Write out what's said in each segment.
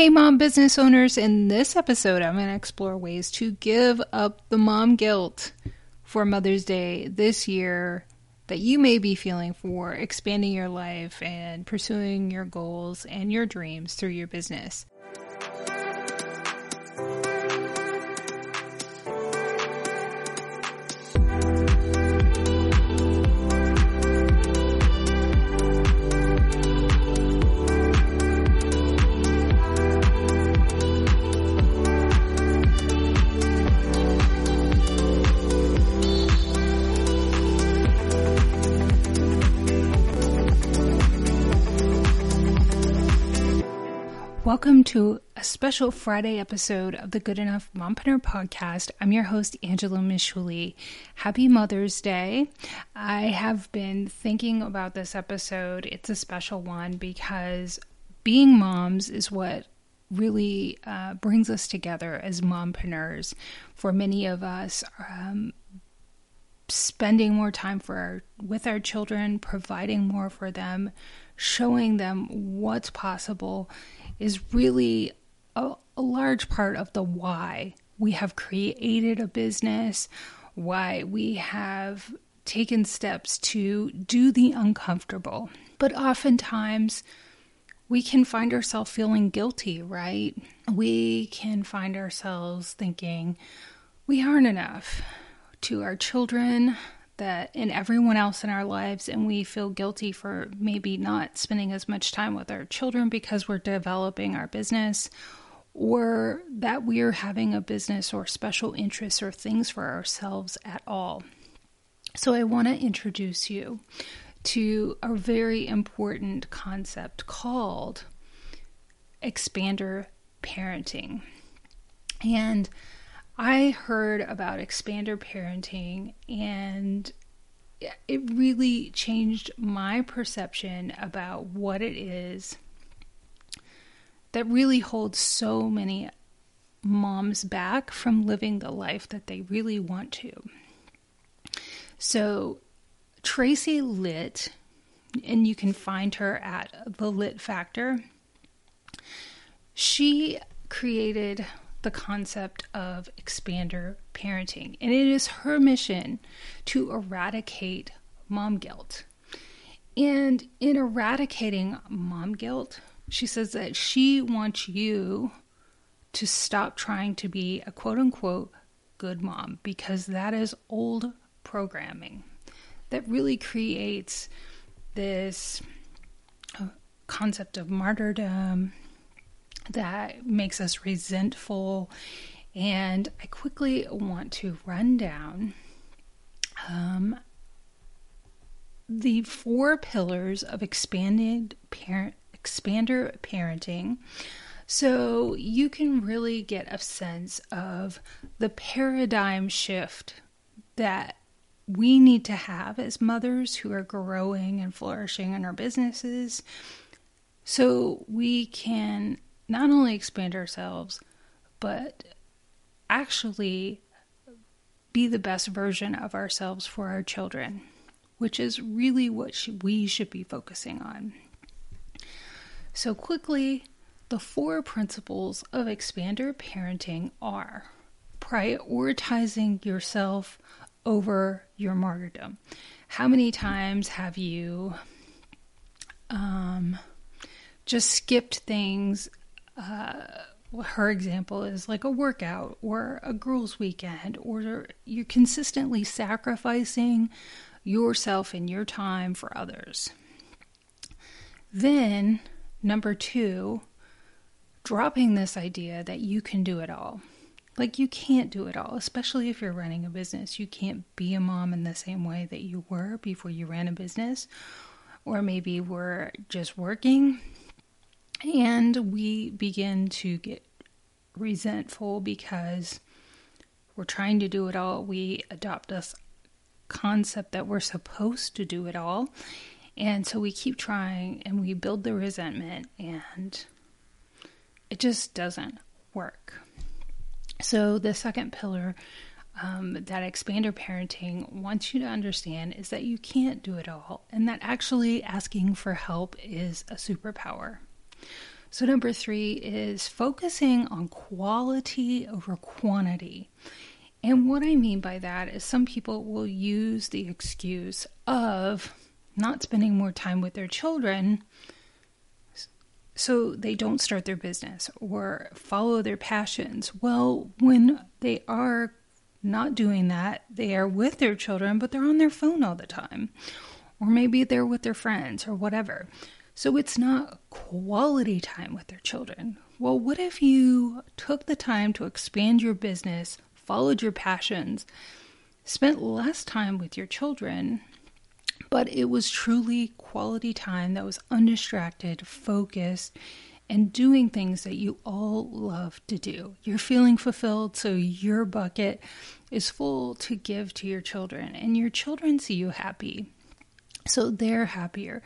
Hey, mom business owners. In this episode, I'm going to explore ways to give up the mom guilt for Mother's Day this year that you may be feeling for expanding your life and pursuing your goals and your dreams through your business. Welcome to a special Friday episode of the Good Enough Mompreneur podcast. I'm your host, Angela Mishuli. Happy Mother's Day. I have been thinking about this episode. It's a special one because being moms is what really uh, brings us together as mompreneurs. For many of us, um, spending more time for our, with our children, providing more for them, showing them what's possible is really a, a large part of the why we have created a business, why we have taken steps to do the uncomfortable. But oftentimes, we can find ourselves feeling guilty, right? We can find ourselves thinking we aren't enough to our children, that and everyone else in our lives and we feel guilty for maybe not spending as much time with our children because we're developing our business or that we're having a business or special interests or things for ourselves at all. So I want to introduce you to a very important concept called expander parenting. And I heard about expander parenting and it really changed my perception about what it is that really holds so many moms back from living the life that they really want to. So, Tracy Litt, and you can find her at the Litt Factor, she created the concept of expander parenting. And it is her mission to eradicate mom guilt. And in eradicating mom guilt, she says that she wants you to stop trying to be a quote unquote good mom because that is old programming that really creates this concept of martyrdom that makes us resentful. And I quickly want to run down um, the four pillars of expanded parent expander parenting so you can really get a sense of the paradigm shift that we need to have as mothers who are growing and flourishing in our businesses so we can not only expand ourselves, but actually be the best version of ourselves for our children, which is really what we should be focusing on. So, quickly, the four principles of expander parenting are prioritizing yourself over your martyrdom. How many times have you um, just skipped things uh, her example is like a workout or a girls' weekend, or you're consistently sacrificing yourself and your time for others. Then, number two, dropping this idea that you can do it all. Like, you can't do it all, especially if you're running a business. You can't be a mom in the same way that you were before you ran a business, or maybe were just working and we begin to get resentful because we're trying to do it all. We adopt this concept that we're supposed to do it all. And so we keep trying and we build the resentment, and it just doesn't work. So, the second pillar um, that expander parenting wants you to understand is that you can't do it all, and that actually asking for help is a superpower. So, number three is focusing on quality over quantity. And what I mean by that is some people will use the excuse of not spending more time with their children so they don't start their business or follow their passions. Well, when they are not doing that, they are with their children, but they're on their phone all the time. Or maybe they're with their friends or whatever. So it's not quality time with their children. Well, what if you took the time to expand your business, followed your passions, spent less time with your children, but it was truly quality time that was undistracted, focused, and doing things that you all love to do. You're feeling fulfilled, so your bucket is full to give to your children, and your children see you happy. So they're happier.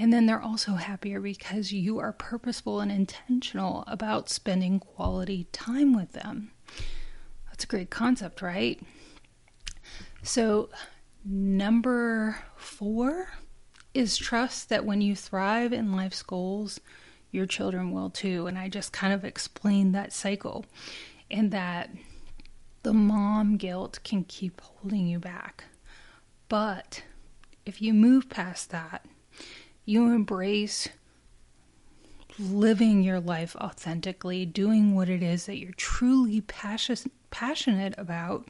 And then they're also happier because you are purposeful and intentional about spending quality time with them. That's a great concept, right? So, number four is trust that when you thrive in life's goals, your children will too. And I just kind of explained that cycle and that the mom guilt can keep holding you back. But if you move past that, you embrace living your life authentically, doing what it is that you're truly passion, passionate about,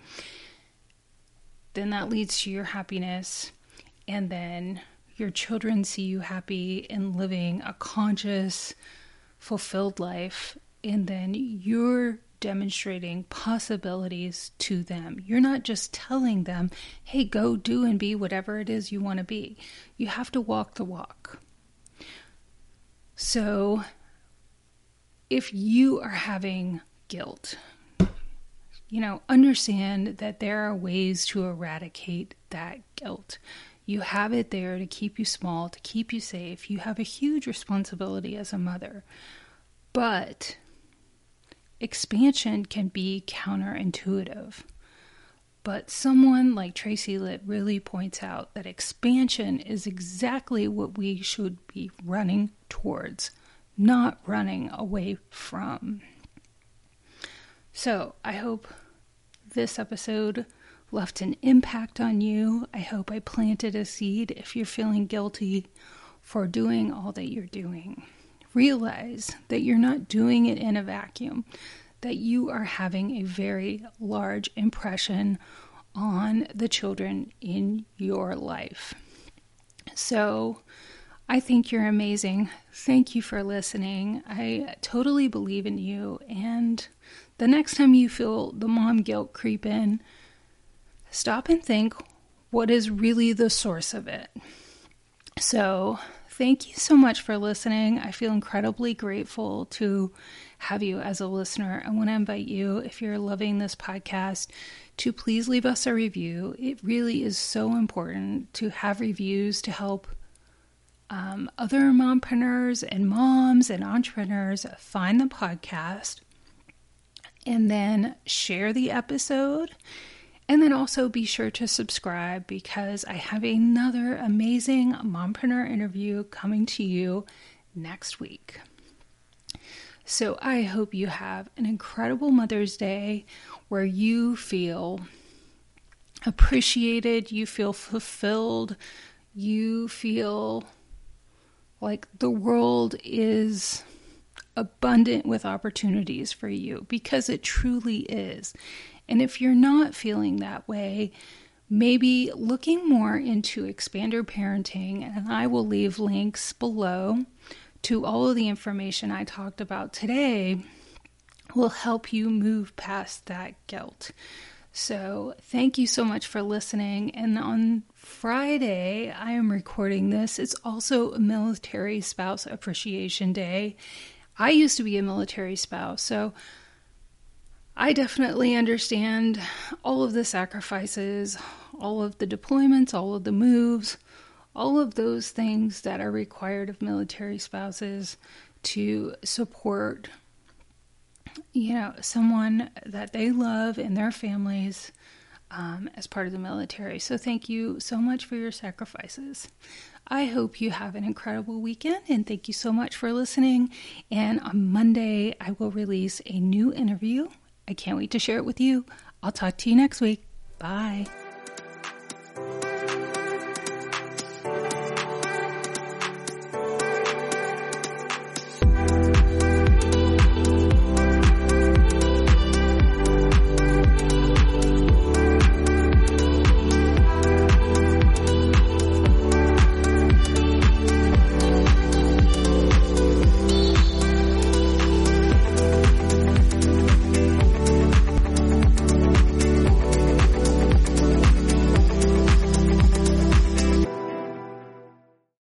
then that leads to your happiness. And then your children see you happy and living a conscious, fulfilled life. And then you're demonstrating possibilities to them. You're not just telling them, hey, go do and be whatever it is you want to be. You have to walk the walk. So, if you are having guilt, you know, understand that there are ways to eradicate that guilt. You have it there to keep you small, to keep you safe. You have a huge responsibility as a mother. But expansion can be counterintuitive. But someone like Tracy Litt really points out that expansion is exactly what we should be running towards, not running away from. So I hope this episode left an impact on you. I hope I planted a seed if you're feeling guilty for doing all that you're doing realize that you're not doing it in a vacuum, that you are having a very large impression on the children in your life. So, I think you're amazing. Thank you for listening. I totally believe in you. And the next time you feel the mom guilt creep in, stop and think what is really the source of it. So, Thank you so much for listening. I feel incredibly grateful to have you as a listener. I want to invite you, if you're loving this podcast, to please leave us a review. It really is so important to have reviews to help um, other mompreneurs and moms and entrepreneurs find the podcast and then share the episode and then also be sure to subscribe because I have another amazing mompreneur interview coming to you next week. So I hope you have an incredible Mother's Day where you feel appreciated, you feel fulfilled, you feel like the world is abundant with opportunities for you because it truly is. And if you're not feeling that way, maybe looking more into expander parenting, and I will leave links below to all of the information I talked about today, will help you move past that guilt. So, thank you so much for listening. And on Friday, I am recording this. It's also Military Spouse Appreciation Day. I used to be a military spouse, so I definitely understand all of the sacrifices, all of the deployments, all of the moves, all of those things that are required of military spouses to support you know someone that they love and their families um, as part of the military. So thank you so much for your sacrifices. I hope you have an incredible weekend and thank you so much for listening. And on Monday, I will release a new interview. I can't wait to share it with you. I'll talk to you next week. Bye.